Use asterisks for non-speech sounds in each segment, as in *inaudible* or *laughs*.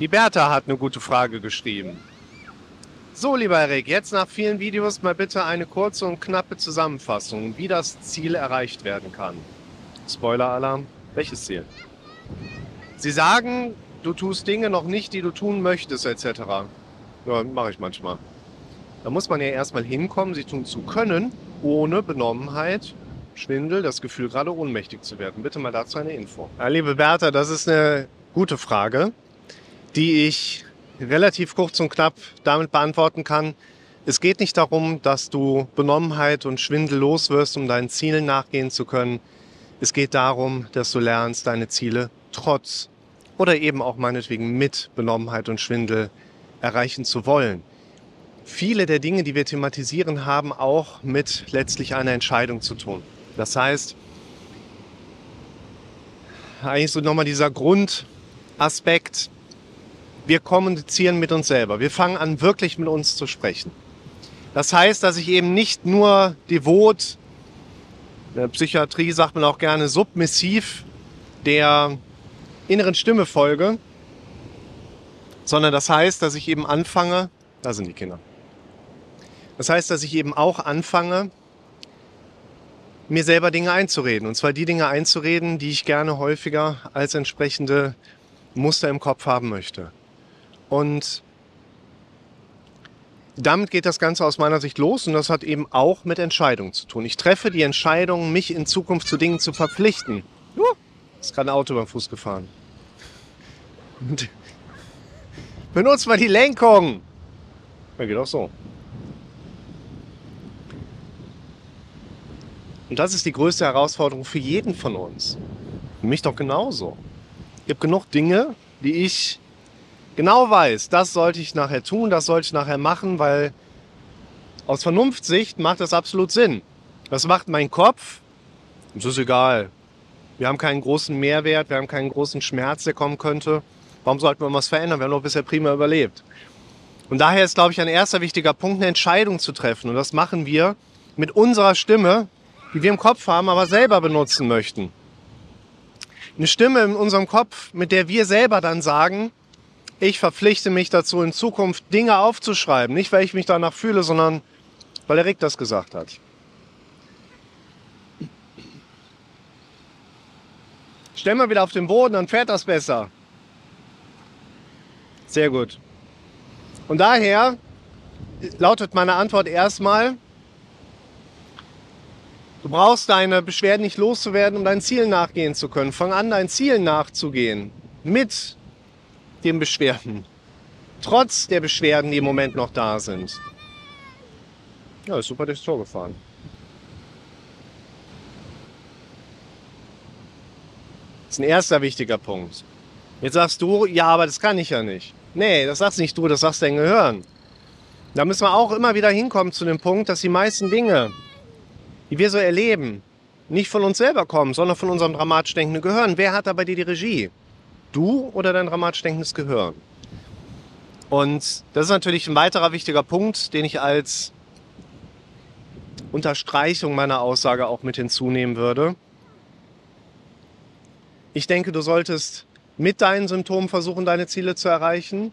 Die Bertha hat eine gute Frage geschrieben. So, lieber Erik, jetzt nach vielen Videos mal bitte eine kurze und knappe Zusammenfassung, wie das Ziel erreicht werden kann. Spoiler-Alarm. Welches Ziel? Sie sagen, du tust Dinge noch nicht, die du tun möchtest, etc. Ja, mache ich manchmal. Da muss man ja erstmal hinkommen, sie tun zu können, ohne Benommenheit, Schwindel, das Gefühl, gerade ohnmächtig zu werden. Bitte mal dazu eine Info. Ja, liebe Bertha, das ist eine gute Frage, die ich relativ kurz und knapp damit beantworten kann. Es geht nicht darum, dass du Benommenheit und Schwindel los wirst, um deinen Zielen nachgehen zu können. Es geht darum, dass du lernst, deine Ziele trotz oder eben auch meinetwegen mit Benommenheit und Schwindel erreichen zu wollen. Viele der Dinge, die wir thematisieren, haben auch mit letztlich einer Entscheidung zu tun. Das heißt, eigentlich so nochmal dieser Grundaspekt, wir kommunizieren mit uns selber. Wir fangen an, wirklich mit uns zu sprechen. Das heißt, dass ich eben nicht nur devot, in der Psychiatrie sagt man auch gerne submissiv, der inneren Stimme folge, sondern das heißt, dass ich eben anfange, da sind die Kinder. Das heißt, dass ich eben auch anfange, mir selber Dinge einzureden. Und zwar die Dinge einzureden, die ich gerne häufiger als entsprechende Muster im Kopf haben möchte. Und damit geht das Ganze aus meiner Sicht los und das hat eben auch mit Entscheidungen zu tun. Ich treffe die Entscheidung, mich in Zukunft zu Dingen zu verpflichten. Uh, ist gerade ein Auto beim Fuß gefahren. *laughs* Benutzt mal die Lenkung. Ja, geht auch so. Und das ist die größte Herausforderung für jeden von uns. Für mich doch genauso. Ich habe genug Dinge, die ich genau weiß, das sollte ich nachher tun, das sollte ich nachher machen, weil aus Vernunftsicht macht das absolut Sinn. Das macht mein Kopf, es ist egal. Wir haben keinen großen Mehrwert, wir haben keinen großen Schmerz, der kommen könnte. Warum sollten wir was verändern? Wir haben doch bisher prima überlebt. Und daher ist, glaube ich, ein erster wichtiger Punkt, eine Entscheidung zu treffen. Und das machen wir mit unserer Stimme, die wir im Kopf haben, aber selber benutzen möchten. Eine Stimme in unserem Kopf, mit der wir selber dann sagen, ich verpflichte mich dazu, in Zukunft Dinge aufzuschreiben. Nicht, weil ich mich danach fühle, sondern weil der Rick das gesagt hat. Stell mal wieder auf den Boden, dann fährt das besser. Sehr gut. Und daher lautet meine Antwort erstmal, du brauchst deine Beschwerden nicht loszuwerden, um deinen Zielen nachgehen zu können. Fang an, deinen Zielen nachzugehen. Mit den Beschwerden. Trotz der Beschwerden, die im Moment noch da sind. Ja, ist super durchs Tor gefahren. Das ist ein erster wichtiger Punkt. Jetzt sagst du, ja, aber das kann ich ja nicht. Nee, das sagst nicht du, das sagst dein Gehirn. Da müssen wir auch immer wieder hinkommen zu dem Punkt, dass die meisten Dinge, die wir so erleben, nicht von uns selber kommen, sondern von unserem dramatisch denkenden Gehirn. Wer hat da bei dir die Regie? Du oder dein dramatisch denkendes Gehirn? Und das ist natürlich ein weiterer wichtiger Punkt, den ich als Unterstreichung meiner Aussage auch mit hinzunehmen würde. Ich denke, du solltest mit deinen Symptomen versuchen, deine Ziele zu erreichen,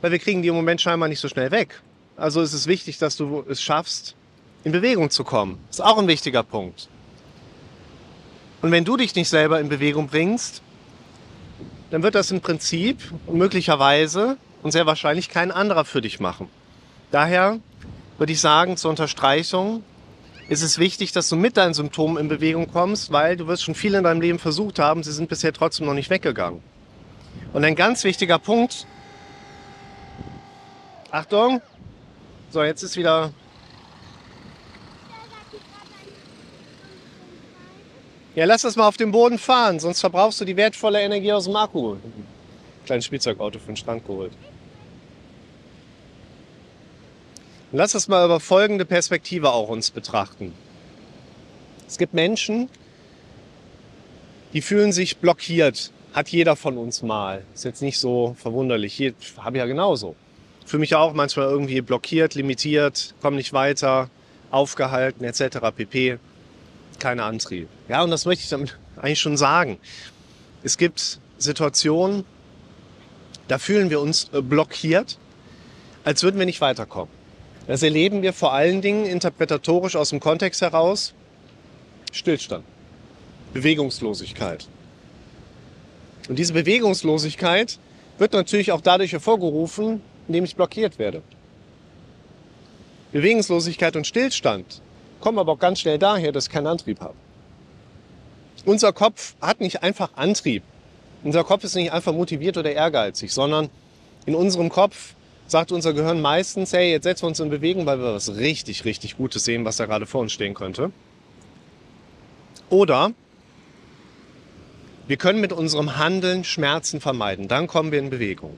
weil wir kriegen die im Moment scheinbar nicht so schnell weg. Also ist es wichtig, dass du es schaffst, in Bewegung zu kommen. Das ist auch ein wichtiger Punkt. Und wenn du dich nicht selber in Bewegung bringst, dann wird das im Prinzip möglicherweise und sehr wahrscheinlich kein anderer für dich machen. Daher würde ich sagen, zur Unterstreichung ist es wichtig, dass du mit deinen Symptomen in Bewegung kommst, weil du wirst schon viel in deinem Leben versucht haben, sie sind bisher trotzdem noch nicht weggegangen. Und ein ganz wichtiger Punkt, Achtung, so jetzt ist wieder Ja, lass das mal auf dem Boden fahren, sonst verbrauchst du die wertvolle Energie aus dem Akku. Kleines Spielzeugauto für den Strand geholt. Lass das mal über folgende Perspektive auch uns betrachten. Es gibt Menschen, die fühlen sich blockiert. Hat jeder von uns mal. Ist jetzt nicht so verwunderlich. Hier habe ich ja genauso. Fühle mich auch manchmal irgendwie blockiert, limitiert, komme nicht weiter, aufgehalten etc. pp keine Antrieb. Ja, und das möchte ich damit eigentlich schon sagen. Es gibt Situationen, Da fühlen wir uns äh, blockiert, als würden wir nicht weiterkommen. Das erleben wir vor allen Dingen interpretatorisch aus dem Kontext heraus. Stillstand, Bewegungslosigkeit. Und diese Bewegungslosigkeit wird natürlich auch dadurch hervorgerufen, indem ich blockiert werde. Bewegungslosigkeit und Stillstand kommen aber auch ganz schnell daher, dass ich keinen Antrieb habe. Unser Kopf hat nicht einfach Antrieb. Unser Kopf ist nicht einfach motiviert oder ehrgeizig, sondern in unserem Kopf sagt unser Gehirn meistens, hey, jetzt setzen wir uns in Bewegung, weil wir was richtig, richtig Gutes sehen, was da gerade vor uns stehen könnte. Oder wir können mit unserem Handeln Schmerzen vermeiden. Dann kommen wir in Bewegung.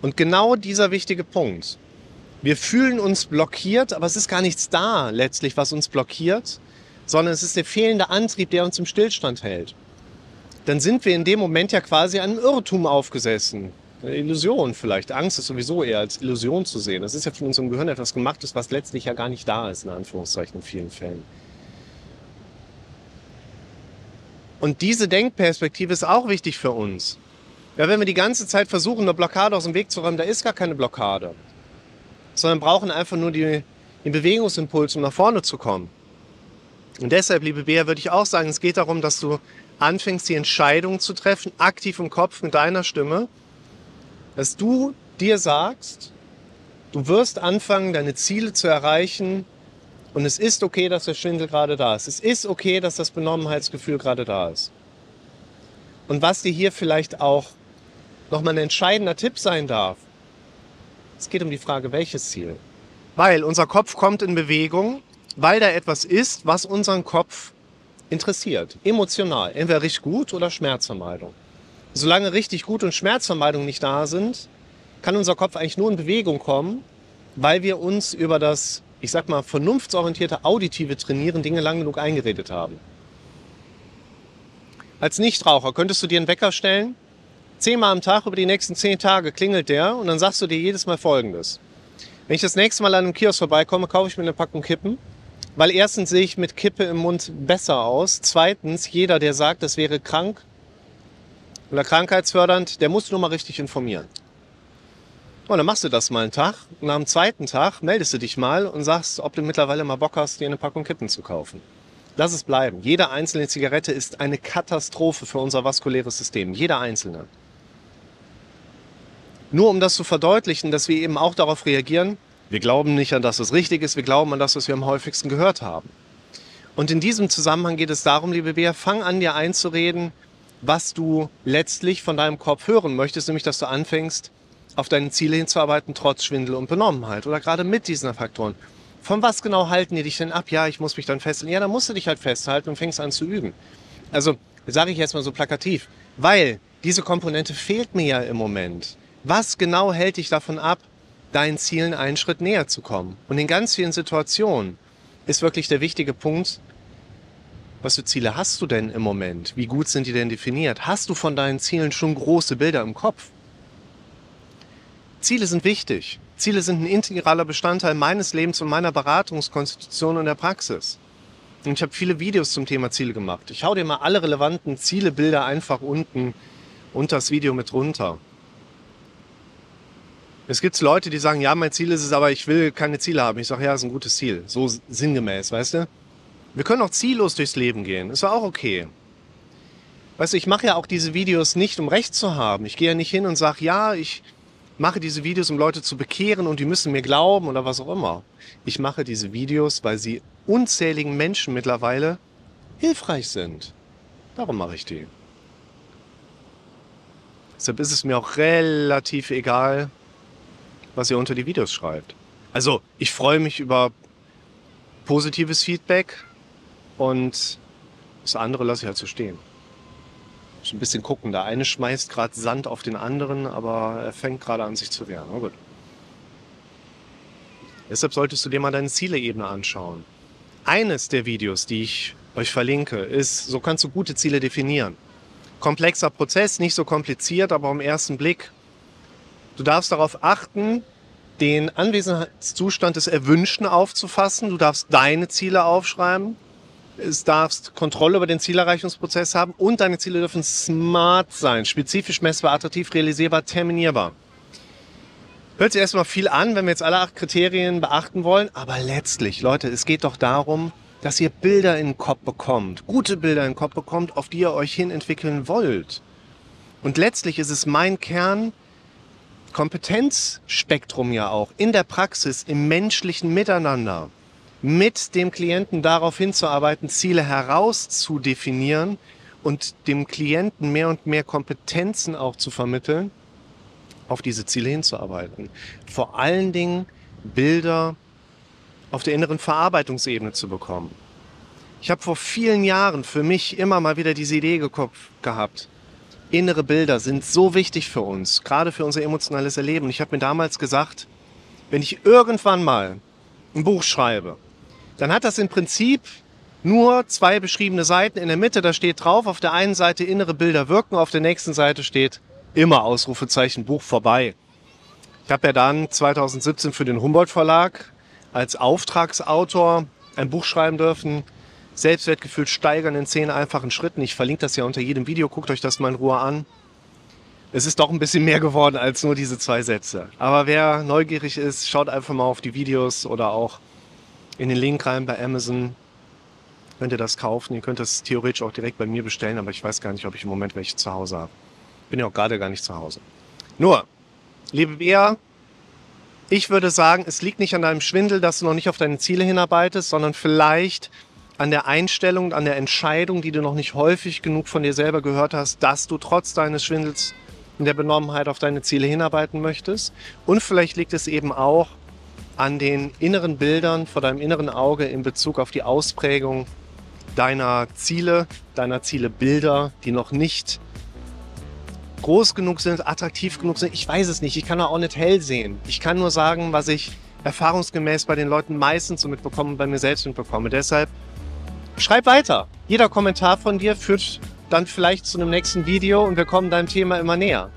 Und genau dieser wichtige Punkt. Wir fühlen uns blockiert, aber es ist gar nichts da letztlich, was uns blockiert, sondern es ist der fehlende Antrieb, der uns im Stillstand hält. Dann sind wir in dem Moment ja quasi einem Irrtum aufgesessen. Eine Illusion vielleicht. Angst ist sowieso eher als Illusion zu sehen. Das ist ja von unserem Gehirn etwas gemachtes, was letztlich ja gar nicht da ist, in Anführungszeichen, in vielen Fällen. Und diese Denkperspektive ist auch wichtig für uns. Ja, wenn wir die ganze Zeit versuchen, eine Blockade aus dem Weg zu räumen, da ist gar keine Blockade. Sondern brauchen einfach nur die, den Bewegungsimpuls, um nach vorne zu kommen. Und deshalb, liebe Bea, würde ich auch sagen, es geht darum, dass du anfängst, die Entscheidung zu treffen, aktiv im Kopf mit deiner Stimme, dass du dir sagst, du wirst anfangen, deine Ziele zu erreichen, und es ist okay, dass der Schwindel gerade da ist. Es ist okay, dass das Benommenheitsgefühl gerade da ist. Und was dir hier vielleicht auch nochmal ein entscheidender Tipp sein darf, es geht um die Frage, welches Ziel. Weil unser Kopf kommt in Bewegung, weil da etwas ist, was unseren Kopf interessiert, emotional, entweder richtig gut oder Schmerzvermeidung. Solange richtig gut und Schmerzvermeidung nicht da sind, kann unser Kopf eigentlich nur in Bewegung kommen, weil wir uns über das ich sag mal, vernunftsorientierte auditive Trainieren Dinge lang genug eingeredet haben. Als Nichtraucher könntest du dir einen Wecker stellen, zehnmal am Tag über die nächsten zehn Tage klingelt der und dann sagst du dir jedes Mal Folgendes. Wenn ich das nächste Mal an einem Kiosk vorbeikomme, kaufe ich mir eine Packung Kippen, weil erstens sehe ich mit Kippe im Mund besser aus. Zweitens, jeder, der sagt, das wäre krank oder krankheitsfördernd, der muss nur mal richtig informieren. Und dann machst du das mal einen Tag und am zweiten Tag meldest du dich mal und sagst, ob du mittlerweile mal Bock hast, dir eine Packung Kippen zu kaufen. Lass es bleiben. Jede einzelne Zigarette ist eine Katastrophe für unser vaskuläres System. Jeder einzelne. Nur um das zu verdeutlichen, dass wir eben auch darauf reagieren, wir glauben nicht an das, was richtig ist, wir glauben an das, was wir am häufigsten gehört haben. Und in diesem Zusammenhang geht es darum, liebe Bea, fang an dir einzureden, was du letztlich von deinem Kopf hören möchtest, nämlich dass du anfängst, auf deine Ziele hinzuarbeiten, trotz Schwindel und Benommenheit oder gerade mit diesen Faktoren. Von was genau halten die dich denn ab? Ja, ich muss mich dann festhalten. Ja, dann musst du dich halt festhalten und fängst an zu üben. Also, sage ich jetzt mal so plakativ, weil diese Komponente fehlt mir ja im Moment. Was genau hält dich davon ab, deinen Zielen einen Schritt näher zu kommen? Und in ganz vielen Situationen ist wirklich der wichtige Punkt, was für Ziele hast du denn im Moment? Wie gut sind die denn definiert? Hast du von deinen Zielen schon große Bilder im Kopf? Ziele sind wichtig. Ziele sind ein integraler Bestandteil meines Lebens und meiner Beratungskonstitution und der Praxis. Und ich habe viele Videos zum Thema Ziele gemacht. Ich hau dir mal alle relevanten Zielebilder einfach unten unter das Video mit runter. Es gibt Leute, die sagen, ja, mein Ziel ist es, aber ich will keine Ziele haben. Ich sage, ja, ist ein gutes Ziel. So sinngemäß, weißt du? Wir können auch ziellos durchs Leben gehen. Ist auch okay. Weißt du, ich mache ja auch diese Videos nicht, um Recht zu haben. Ich gehe ja nicht hin und sage, ja, ich mache diese Videos, um Leute zu bekehren und die müssen mir glauben oder was auch immer. Ich mache diese Videos, weil sie unzähligen Menschen mittlerweile hilfreich sind. Darum mache ich die. Deshalb ist es mir auch relativ egal, was ihr unter die Videos schreibt. Also, ich freue mich über positives Feedback und das andere lasse ich halt so stehen ein bisschen gucken. Der eine schmeißt gerade Sand auf den anderen, aber er fängt gerade an, sich zu wehren. Na gut. Deshalb solltest du dir mal deine Zieleebene anschauen. Eines der Videos, die ich euch verlinke, ist, so kannst du gute Ziele definieren. Komplexer Prozess, nicht so kompliziert, aber im ersten Blick. Du darfst darauf achten, den Anwesenheitszustand des Erwünschten aufzufassen. Du darfst deine Ziele aufschreiben es darfst Kontrolle über den Zielerreichungsprozess haben und deine Ziele dürfen smart sein, spezifisch messbar, attraktiv, realisierbar, terminierbar. Hört sich erstmal viel an, wenn wir jetzt alle acht Kriterien beachten wollen, aber letztlich, Leute, es geht doch darum, dass ihr Bilder in den Kopf bekommt, gute Bilder in den Kopf bekommt, auf die ihr euch hin entwickeln wollt. Und letztlich ist es mein Kern, Kompetenzspektrum ja auch in der Praxis, im menschlichen Miteinander mit dem Klienten darauf hinzuarbeiten, Ziele herauszudefinieren und dem Klienten mehr und mehr Kompetenzen auch zu vermitteln, auf diese Ziele hinzuarbeiten. Vor allen Dingen Bilder auf der inneren Verarbeitungsebene zu bekommen. Ich habe vor vielen Jahren für mich immer mal wieder diese Idee gehabt. Innere Bilder sind so wichtig für uns, gerade für unser emotionales Erleben. Ich habe mir damals gesagt, wenn ich irgendwann mal ein Buch schreibe, dann hat das im Prinzip nur zwei beschriebene Seiten. In der Mitte, da steht drauf, auf der einen Seite innere Bilder wirken, auf der nächsten Seite steht immer Ausrufezeichen Buch vorbei. Ich habe ja dann 2017 für den Humboldt Verlag als Auftragsautor ein Buch schreiben dürfen. Selbstwertgefühl steigern in zehn einfachen Schritten. Ich verlinke das ja unter jedem Video. Guckt euch das mal in Ruhe an. Es ist doch ein bisschen mehr geworden als nur diese zwei Sätze. Aber wer neugierig ist, schaut einfach mal auf die Videos oder auch in den Link rein bei Amazon. Könnt ihr das kaufen. Ihr könnt das theoretisch auch direkt bei mir bestellen, aber ich weiß gar nicht, ob ich im Moment welche zu Hause habe. Bin ja auch gerade gar nicht zu Hause. Nur, liebe Bea, ich würde sagen, es liegt nicht an deinem Schwindel, dass du noch nicht auf deine Ziele hinarbeitest, sondern vielleicht an der Einstellung, an der Entscheidung, die du noch nicht häufig genug von dir selber gehört hast, dass du trotz deines Schwindels in der Benommenheit auf deine Ziele hinarbeiten möchtest. Und vielleicht liegt es eben auch an den inneren Bildern vor deinem inneren Auge in Bezug auf die Ausprägung deiner Ziele, deiner Zielebilder, die noch nicht groß genug sind, attraktiv genug sind. Ich weiß es nicht. Ich kann auch nicht hell sehen. Ich kann nur sagen, was ich erfahrungsgemäß bei den Leuten meistens so mitbekomme und bei mir selbst mitbekomme. Deshalb schreib weiter. Jeder Kommentar von dir führt dann vielleicht zu einem nächsten Video und wir kommen deinem Thema immer näher.